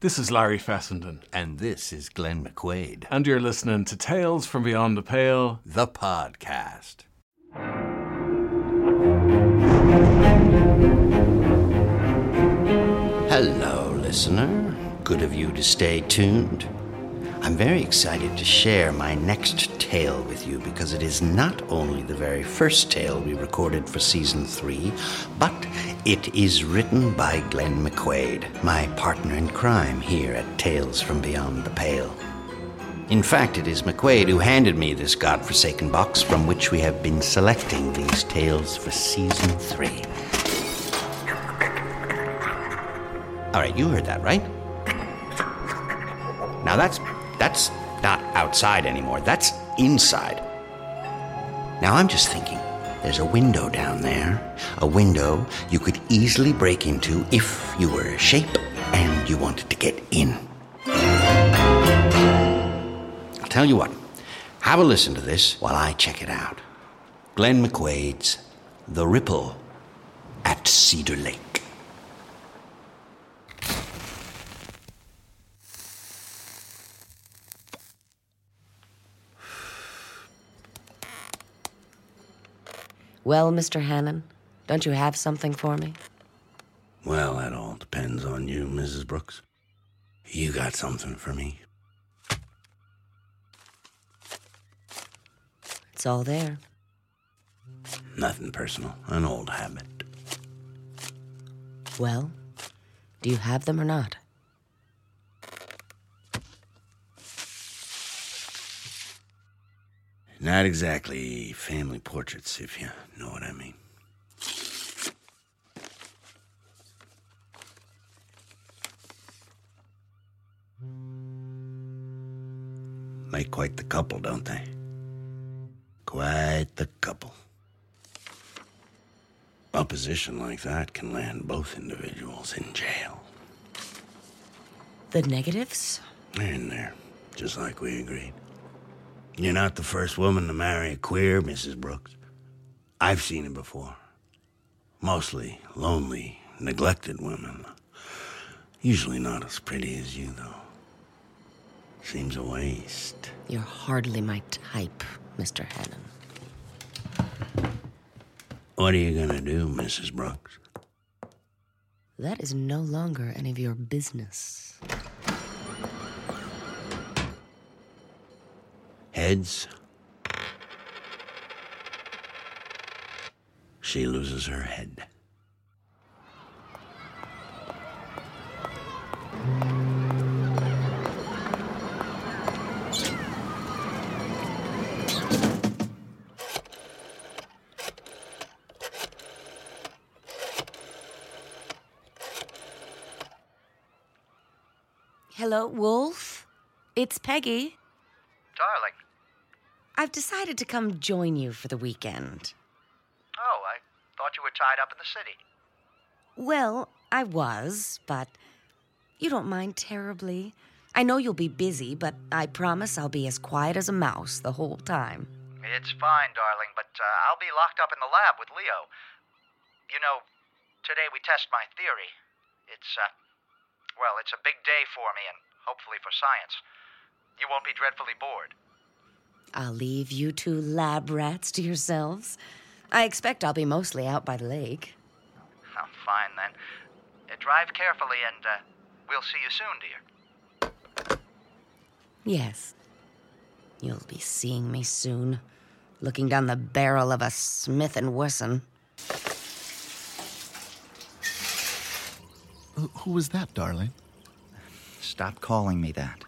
This is Larry Fessenden, And this is Glenn McQuaid, and you're listening to Tales from Beyond the Pale. the podcast. Hello, listener. Good of you to stay tuned. I'm very excited to share my next tale with you because it is not only the very first tale we recorded for season three, but it is written by Glenn McQuaid, my partner in crime here at Tales from Beyond the Pale. In fact, it is McQuaid who handed me this godforsaken box from which we have been selecting these tales for season three. All right, you heard that, right? Now that's that's not outside anymore. That's inside. Now I'm just thinking, there's a window down there, a window you could easily break into if you were a shape and you wanted to get in. I'll tell you what. Have a listen to this while I check it out. Glenn McQuaid's The Ripple at Cedar Lake. Well, Mr. Hannon, don't you have something for me? Well, that all depends on you, Mrs. Brooks. You got something for me. It's all there. Nothing personal, an old habit. Well, do you have them or not? Not exactly family portraits, if you know what I mean. Make quite the couple, don't they? Quite the couple. A position like that can land both individuals in jail. The negatives? They're in there, just like we agreed. You're not the first woman to marry a queer, Mrs. Brooks. I've seen it before. Mostly lonely, neglected women. Usually not as pretty as you, though. Seems a waste. You're hardly my type, Mr. Hannon. What are you gonna do, Mrs. Brooks? That is no longer any of your business. Heads. She loses her head. Hello, Wolf? It's Peggy. I've decided to come join you for the weekend. Oh, I thought you were tied up in the city. Well, I was, but you don't mind terribly. I know you'll be busy, but I promise I'll be as quiet as a mouse the whole time. It's fine, darling, but uh, I'll be locked up in the lab with Leo. You know, today we test my theory. It's, uh, well, it's a big day for me and hopefully for science. You won't be dreadfully bored. I'll leave you two lab rats to yourselves. I expect I'll be mostly out by the lake. Oh, fine then. Uh, drive carefully and uh, we'll see you soon, dear. Yes. You'll be seeing me soon, looking down the barrel of a Smith and Wesson. Who- Who was that, darling? Stop calling me that.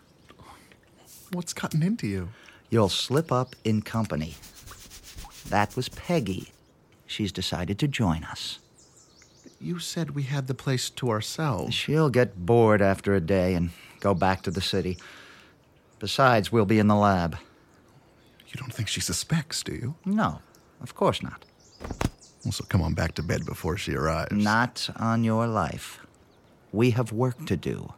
What's gotten into you? You'll slip up in company. That was Peggy. She's decided to join us. You said we had the place to ourselves. She'll get bored after a day and go back to the city. Besides, we'll be in the lab. You don't think she suspects, do you? No, of course not. Well, so come on back to bed before she arrives. Not on your life. We have work to do.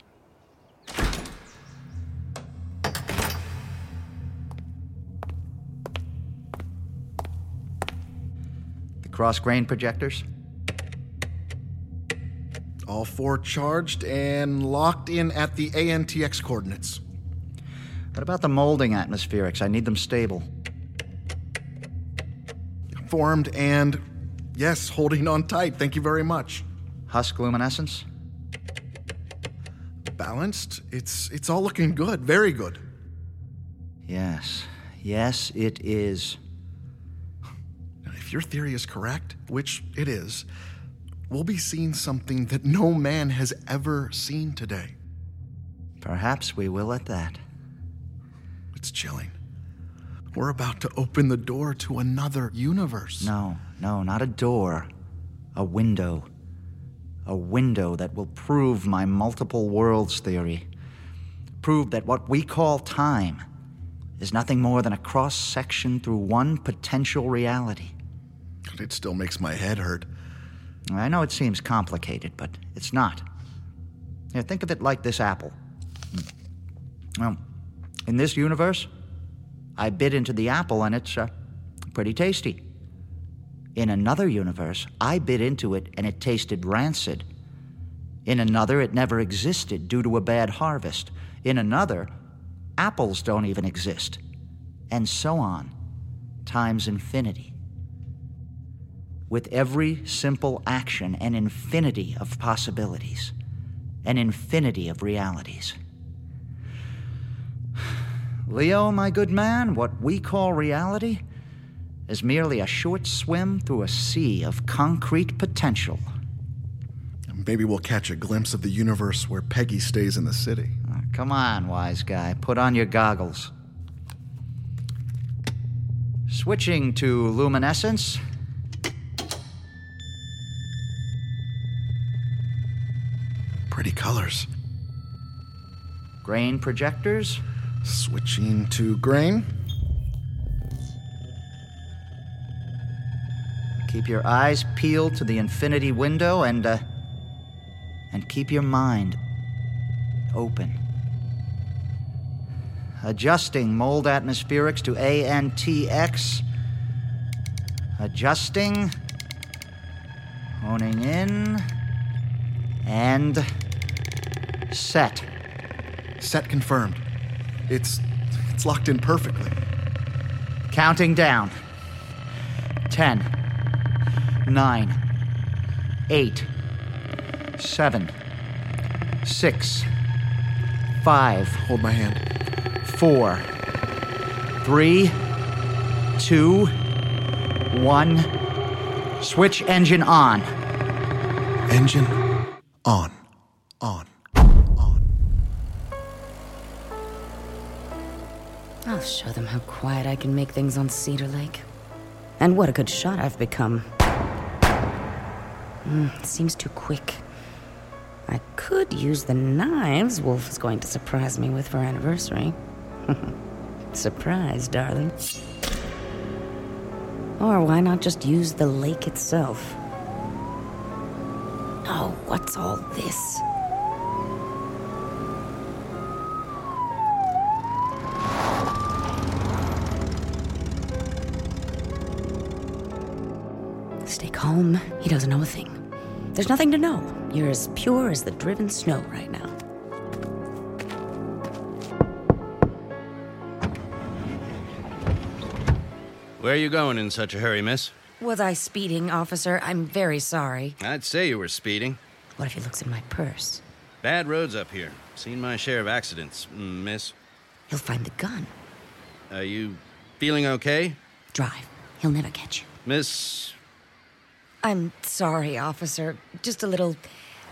Cross grain projectors? All four charged and locked in at the ANTX coordinates. What about the molding atmospherics? I need them stable. Formed and, yes, holding on tight. Thank you very much. Husk luminescence? Balanced. It's it's all looking good. Very good. Yes. Yes, it is. Your theory is correct, which it is, we'll be seeing something that no man has ever seen today. Perhaps we will at that. It's chilling. We're about to open the door to another universe. No, no, not a door. A window. A window that will prove my multiple worlds theory. Prove that what we call time is nothing more than a cross section through one potential reality. It still makes my head hurt. I know it seems complicated, but it's not. Think of it like this apple. Well, in this universe, I bit into the apple and it's uh, pretty tasty. In another universe, I bit into it and it tasted rancid. In another, it never existed due to a bad harvest. In another, apples don't even exist. And so on, times infinity. With every simple action, an infinity of possibilities, an infinity of realities. Leo, my good man, what we call reality is merely a short swim through a sea of concrete potential. Maybe we'll catch a glimpse of the universe where Peggy stays in the city. Ah, come on, wise guy, put on your goggles. Switching to luminescence. Pretty colors. Grain projectors. Switching to grain. Keep your eyes peeled to the infinity window and, uh, and keep your mind open. Adjusting mold atmospherics to ANTX. Adjusting. Honing in. And. Set. Set confirmed. It's it's locked in perfectly. Counting down. Ten. Nine. Eight. Seven. Six. Five. Hold my hand. Four. Three. Two. One. Switch engine on. Engine quiet I can make things on Cedar Lake. And what a good shot I've become. Mm, seems too quick. I could use the knives Wolf is going to surprise me with for anniversary. Surprise, darling. Or why not just use the lake itself? Oh, what's all this? Know a thing. There's nothing to know. You're as pure as the driven snow right now. Where are you going in such a hurry, miss? Was I speeding, officer? I'm very sorry. I'd say you were speeding. What if he looks in my purse? Bad roads up here. Seen my share of accidents, mm, miss. He'll find the gun. Are you feeling okay? Drive. He'll never catch you. Miss. I'm sorry, officer. Just a little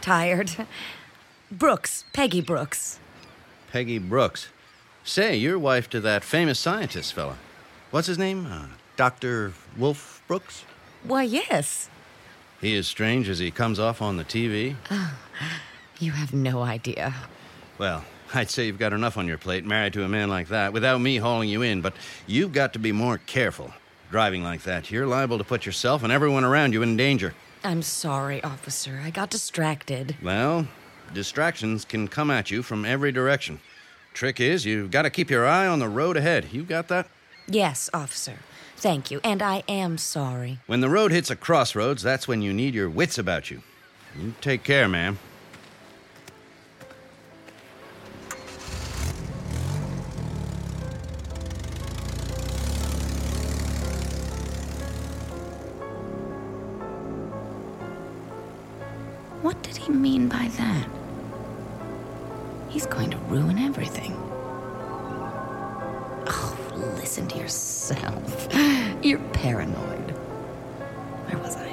tired. Brooks, Peggy Brooks. Peggy Brooks. Say, you're wife to that famous scientist fella. What's his name? Uh, Dr. Wolf Brooks? Why, yes. He is strange as he comes off on the TV. You have no idea. Well, I'd say you've got enough on your plate married to a man like that without me hauling you in, but you've got to be more careful. Driving like that, you're liable to put yourself and everyone around you in danger. I'm sorry, officer. I got distracted. Well, distractions can come at you from every direction. Trick is, you've got to keep your eye on the road ahead. You got that? Yes, officer. Thank you. And I am sorry. When the road hits a crossroads, that's when you need your wits about you. You take care, ma'am. Did he mean by that? He's going to ruin everything. Oh, listen to yourself. You're paranoid. Where was I?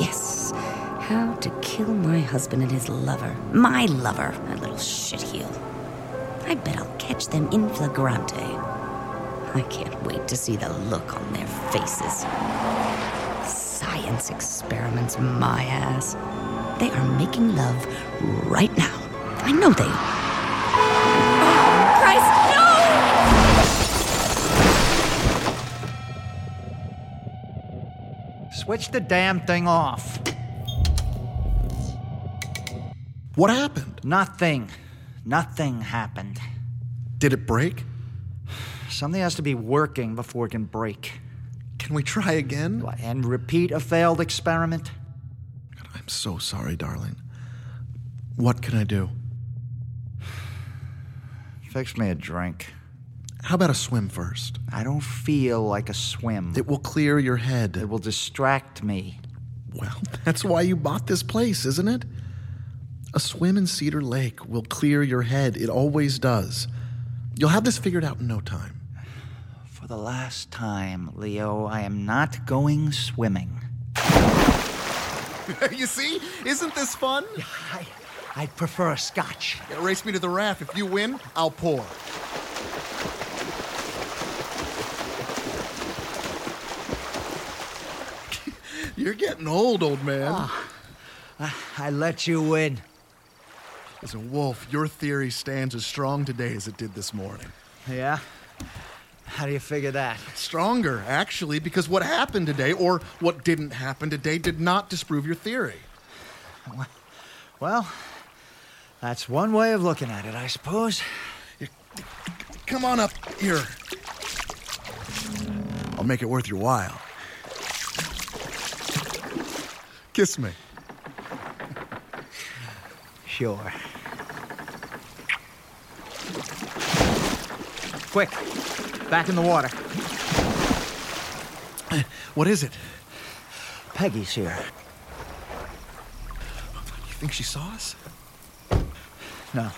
Yes. How to kill my husband and his lover. My lover, that little shitheel. I bet I'll catch them in flagrante. I can't wait to see the look on their faces. Science experiments, my ass. They are making love right now. I know they are. Oh, Christ, no! Switch the damn thing off. What happened? Nothing. Nothing happened. Did it break? Something has to be working before it can break. Can we try again? And repeat a failed experiment? I'm so sorry, darling. What can I do? Fix me a drink. How about a swim first? I don't feel like a swim. It will clear your head. It will distract me. Well, that's why you bought this place, isn't it? A swim in Cedar Lake will clear your head. It always does. You'll have this figured out in no time. For the last time, Leo, I am not going swimming. you see? Isn't this fun? I, I prefer a scotch. Race me to the raft. If you win, I'll pour. You're getting old, old man. Ah, I let you win. Listen, Wolf, your theory stands as strong today as it did this morning. Yeah? How do you figure that? Stronger, actually, because what happened today, or what didn't happen today, did not disprove your theory. Well, that's one way of looking at it, I suppose. Come on up here. I'll make it worth your while. Kiss me. Sure. Quick, back in the water. What is it? Peggy's here. You think she saw us? No.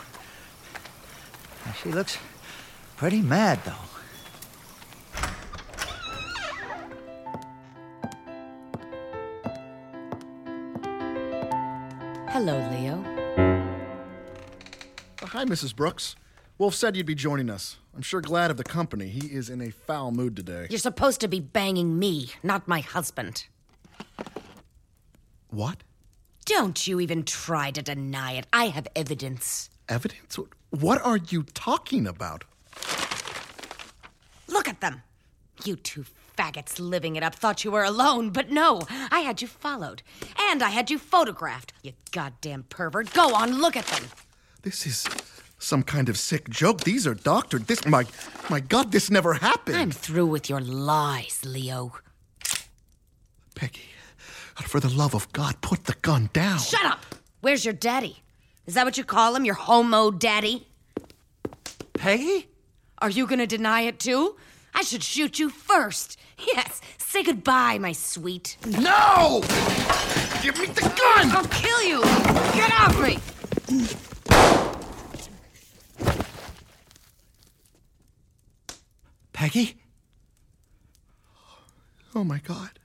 She looks pretty mad, though. Hello, Leo. Hi, Mrs. Brooks. Wolf said you'd be joining us. I'm sure glad of the company. He is in a foul mood today. You're supposed to be banging me, not my husband. What? Don't you even try to deny it. I have evidence. Evidence? What are you talking about? Look at them. You two faggots living it up thought you were alone, but no, I had you followed. And I had you photographed. You goddamn pervert. Go on, look at them. This is some kind of sick joke. These are doctored. This, my, my God, this never happened. I'm through with your lies, Leo. Peggy, for the love of God, put the gun down. Shut up! Where's your daddy? Is that what you call him, your homo daddy? Peggy? Are you gonna deny it too? I should shoot you first. Yes, say goodbye, my sweet. No! Give me the gun! I'll kill you! Get off me! Peggy? Oh my God.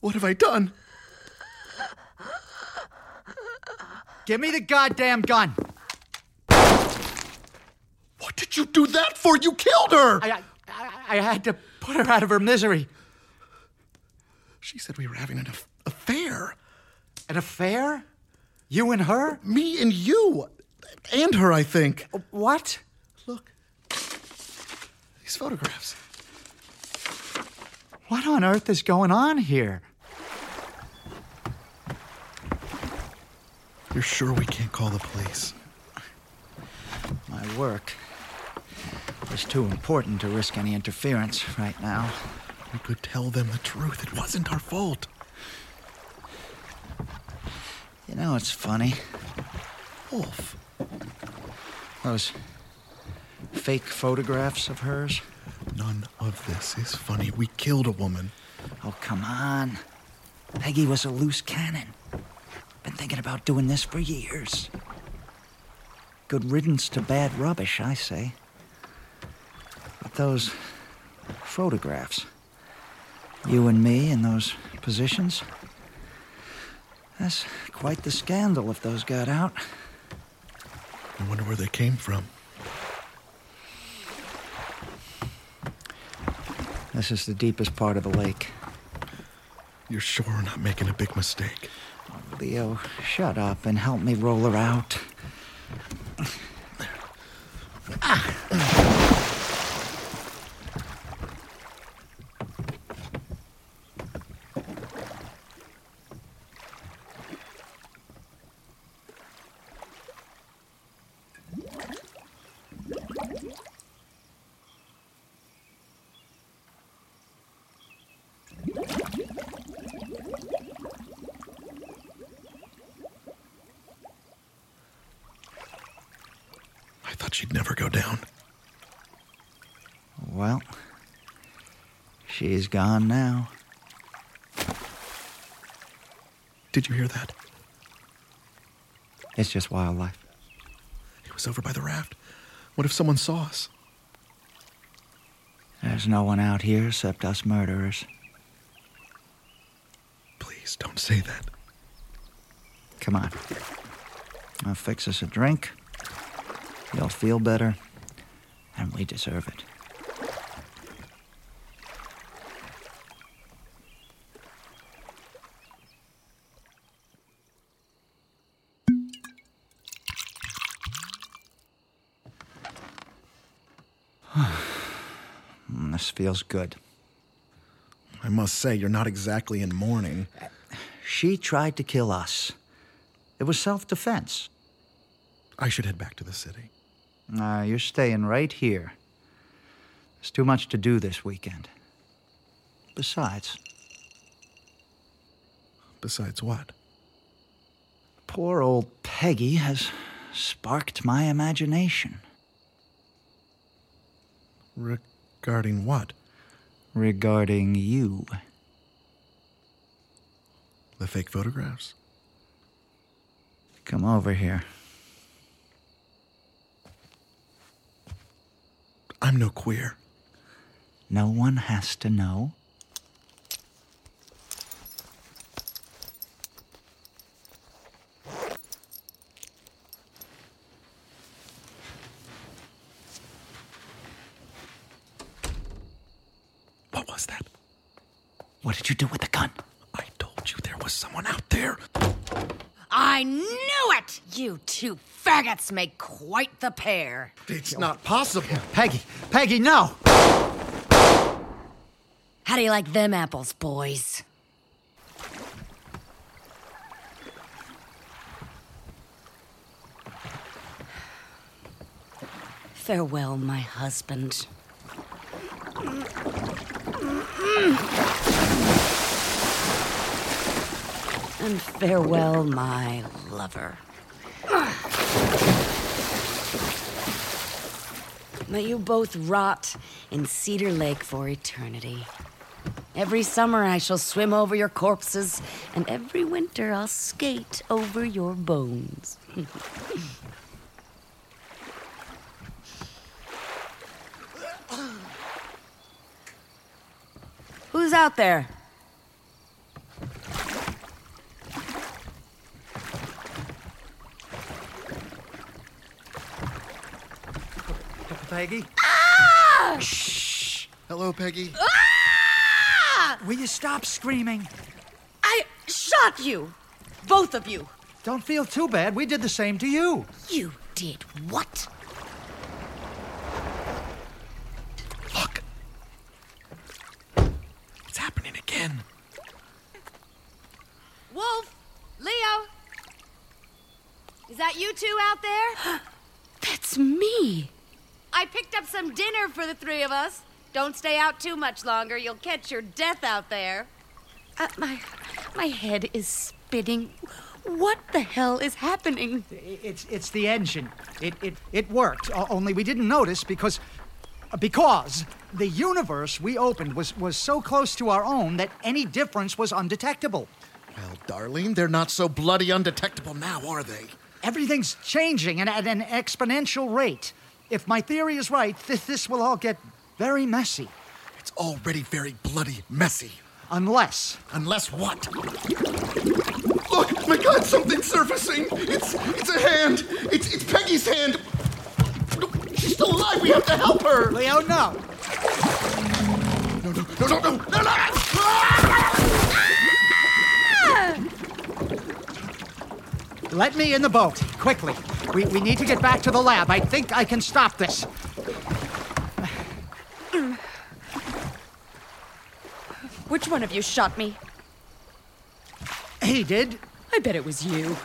What have I done? Give me the goddamn gun. What did you do that for? You killed her! I, I, I had to put her out of her misery. She said we were having an aff- affair. An affair? You and her? Me and you. And her, I think. What? These photographs. What on earth is going on here? You're sure we can't call the police? My work is too important to risk any interference right now. We could tell them the truth. It wasn't our fault. You know, it's funny. Wolf. Those fake photographs of hers. None of this is funny. We killed a woman. Oh, come on. Peggy was a loose cannon. Been thinking about doing this for years. Good riddance to bad rubbish, I say. But those photographs, you and me in those positions, that's quite the scandal if those got out. I wonder where they came from. This is the deepest part of the lake. You're sure we're not making a big mistake. Oh, Leo, shut up and help me roll her out. I thought she'd never go down. Well, she's gone now. Did you hear that? It's just wildlife. It was over by the raft. What if someone saw us? There's no one out here except us murderers. Please don't say that. Come on. I'll fix us a drink. You'll feel better, and we deserve it. Mm, this feels good. I must say, you're not exactly in mourning. She tried to kill us. It was self defense. I should head back to the city. Uh, you're staying right here. There's too much to do this weekend. Besides, Besides what? poor old Peggy has sparked my imagination Regarding what? regarding you. The fake photographs? Come over here. I'm no queer. No one has to know. What was that? What did you do with the gun? I told you there was someone out there. I knew it! You two faggots make quite the pair. It's not possible. Peggy! Peggy, no! How do you like them apples, boys? Farewell, my husband. And farewell, my lover. May you both rot in Cedar Lake for eternity. Every summer I shall swim over your corpses, and every winter I'll skate over your bones. Who's out there? Peggy? Ah! Shh. Hello, Peggy. Ah! Will you stop screaming? I shot you! Both of you! Don't feel too bad. We did the same to you. You did what? Look. It's happening again. Wolf! Leo! Is that you two out there? That's me. I picked up some dinner for the three of us. Don't stay out too much longer. You'll catch your death out there. Uh, my, my head is spinning. What the hell is happening? It's it's the engine. It it it worked. Only we didn't notice because because the universe we opened was was so close to our own that any difference was undetectable. Well, darling, they're not so bloody undetectable now, are they? Everything's changing and at an exponential rate. If my theory is right, th- this will all get very messy. It's already very bloody messy. Unless. Unless what? Look, my God, something's surfacing. It's it's a hand. It's it's Peggy's hand. She's still alive. We have to help her. Leo, no. No, no, no, no, no, no, no. Let me in the boat, quickly. We, we need to get back to the lab. I think I can stop this. Which one of you shot me? He did. I bet it was you.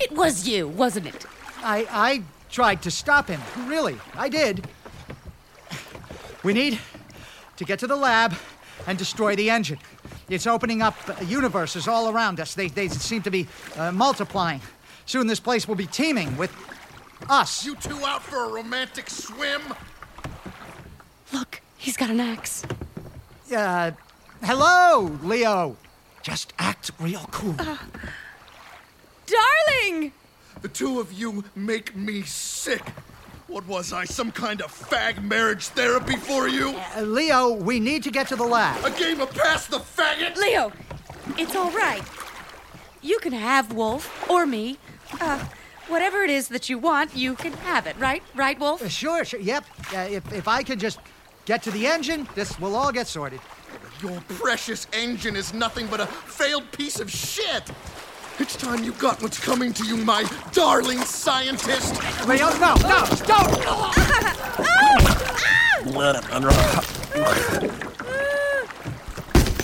It was you, wasn't it? I, I tried to stop him. Really, I did. We need to get to the lab and destroy the engine. It's opening up universes all around us. They, they seem to be uh, multiplying. Soon this place will be teeming with us. You two out for a romantic swim? Look, he's got an axe. Uh, hello, Leo. Just act real cool. Darling! The two of you make me sick. What was I, some kind of fag marriage therapy for you? Uh, Leo, we need to get to the lab. A game of pass the faggot? Leo, it's all right. You can have Wolf or me. Uh, whatever it is that you want, you can have it, right? Right, Wolf? Uh, sure, sure. Yep. Uh, if, if I could just get to the engine, this will all get sorted. Your precious engine is nothing but a failed piece of shit. It's time you got what's coming to you, my darling scientist. Leo, no, no, don't!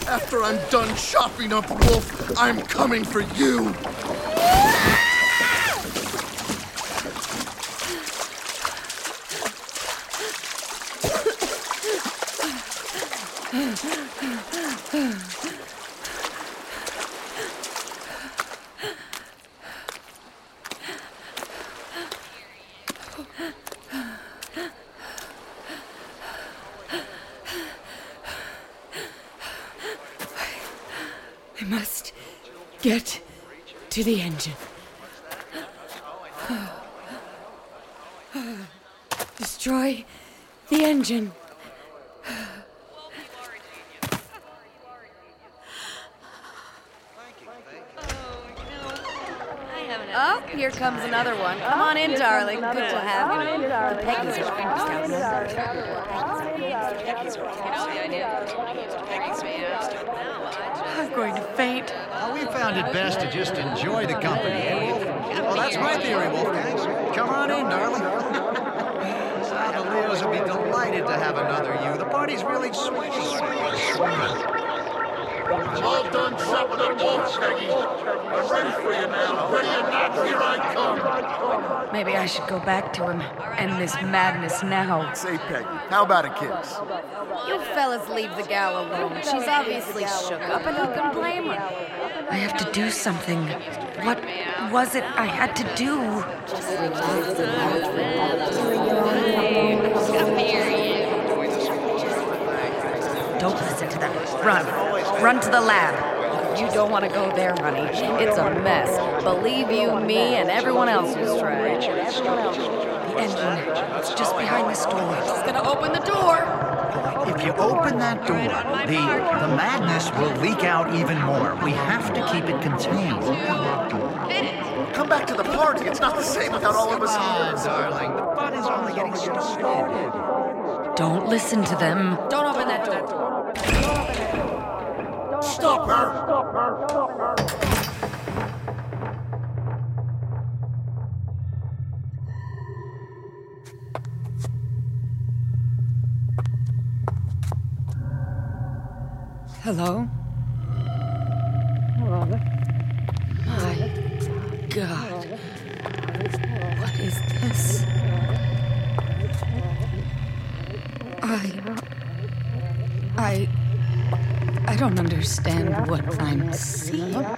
After I'm done chopping up Wolf, I'm coming for you. I must get to the engine. Destroy the engine. Oh, here comes another one. Come on in, darling. Good to have you. Peggy's I'm going to faint. Well, we found it best to just enjoy the company, eh, Wolf? Well, that's my theory, Wolfgang. Come on in, darling. the Leos will be delighted to have another you. The party's really swinging. All done chopping up Wolf, Peggy. I'm ready for you now. Ready or not, here I come. Maybe I should go back to him. End this madness now. Say, Peggy, how about a kiss? You fellas leave the gal alone. She's obviously shook up, and who can blame her? I have to do something. What was it I had to do? Don't listen to them. Run. Run to the lab. You don't want to go there, honey. It's a mess. Believe you me and everyone else who's tried. The engine. It's just behind this door. She's gonna open the door. If you open that door, the, the madness will leak out even more. We have to keep it contained. Come back to the party. It's not the same without all of us here. darling. The fun is only getting started. Don't listen to them. Don't open that door. Stop her! Stop her! Stop her! Hello? Hello? My God. What is this? I. I. I don't understand what I'm seeing. Oh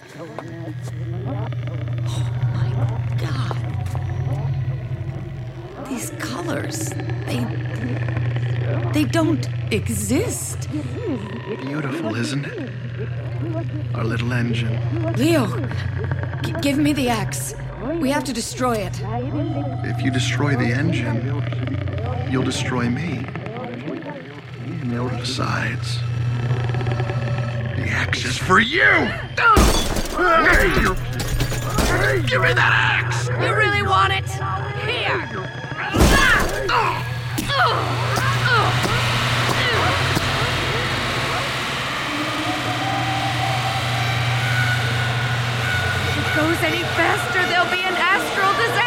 my God. These colors, they. They don't exist. Beautiful, isn't it? Our little engine. Leo, g- give me the axe. We have to destroy it. If you destroy the engine, you'll destroy me. Besides, the axe is for you! Give me that axe! You really want it? Here. If it goes any faster, there'll be an astral disaster.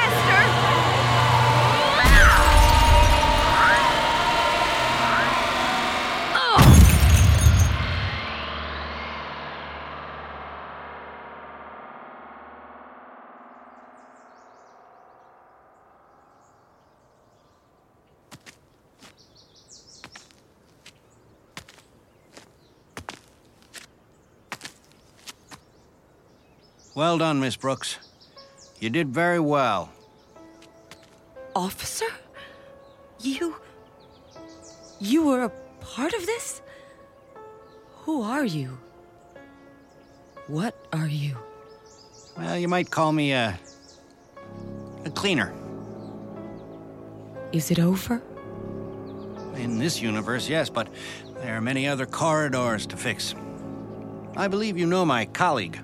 Well done, Miss Brooks. You did very well. Officer? You. You were a part of this? Who are you? What are you? Well, you might call me a. a cleaner. Is it over? In this universe, yes, but there are many other corridors to fix. I believe you know my colleague.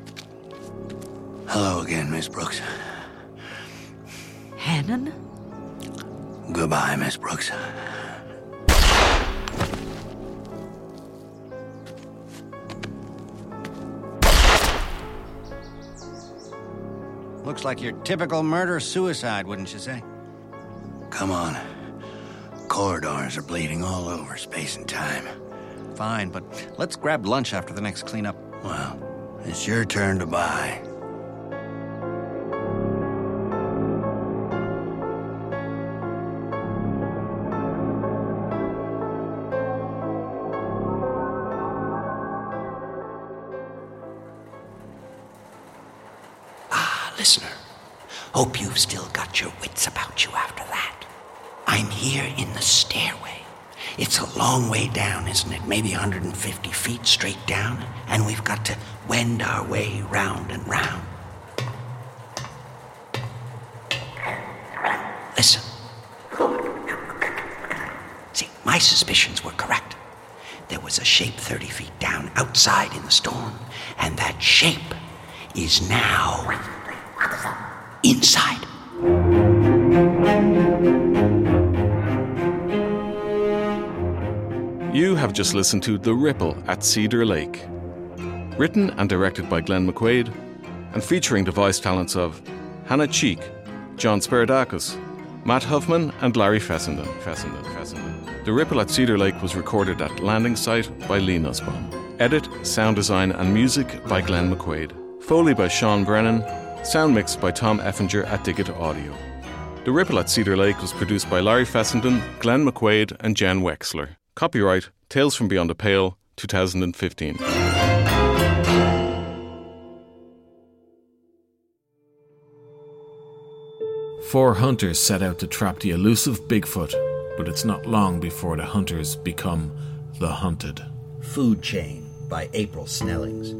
Hello again, Miss Brooks. Hannon? Goodbye, Miss Brooks. Looks like your typical murder suicide, wouldn't you say? Come on. Corridors are bleeding all over space and time. Fine, but let's grab lunch after the next cleanup. Well, it's your turn to buy. Listener. Hope you've still got your wits about you after that. I'm here in the stairway. It's a long way down, isn't it? Maybe 150 feet straight down, and we've got to wend our way round and round. Listen. See, my suspicions were correct. There was a shape 30 feet down outside in the storm, and that shape is now inside. You have just listened to The Ripple at Cedar Lake. Written and directed by Glenn McQuaid, and featuring the voice talents of Hannah Cheek, John Speredakos, Matt Huffman, and Larry Fessenden. Fessenden, Fessenden. The Ripple at Cedar Lake was recorded at Landing Site by Lee Nussbaum. Edit, sound design, and music by Glenn McQuaid. Foley by Sean Brennan. Sound mixed by Tom Efinger at Digit Audio. The Ripple at Cedar Lake was produced by Larry Fessenden, Glenn McQuaid, and Jen Wexler. Copyright Tales from Beyond the Pale, 2015. Four hunters set out to trap the elusive Bigfoot, but it's not long before the hunters become the hunted. Food Chain by April Snellings.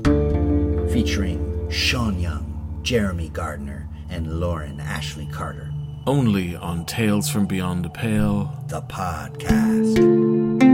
Featuring Sean Young, Jeremy Gardner, and Lauren Ashley Carter. Only on Tales from Beyond the Pale. The podcast.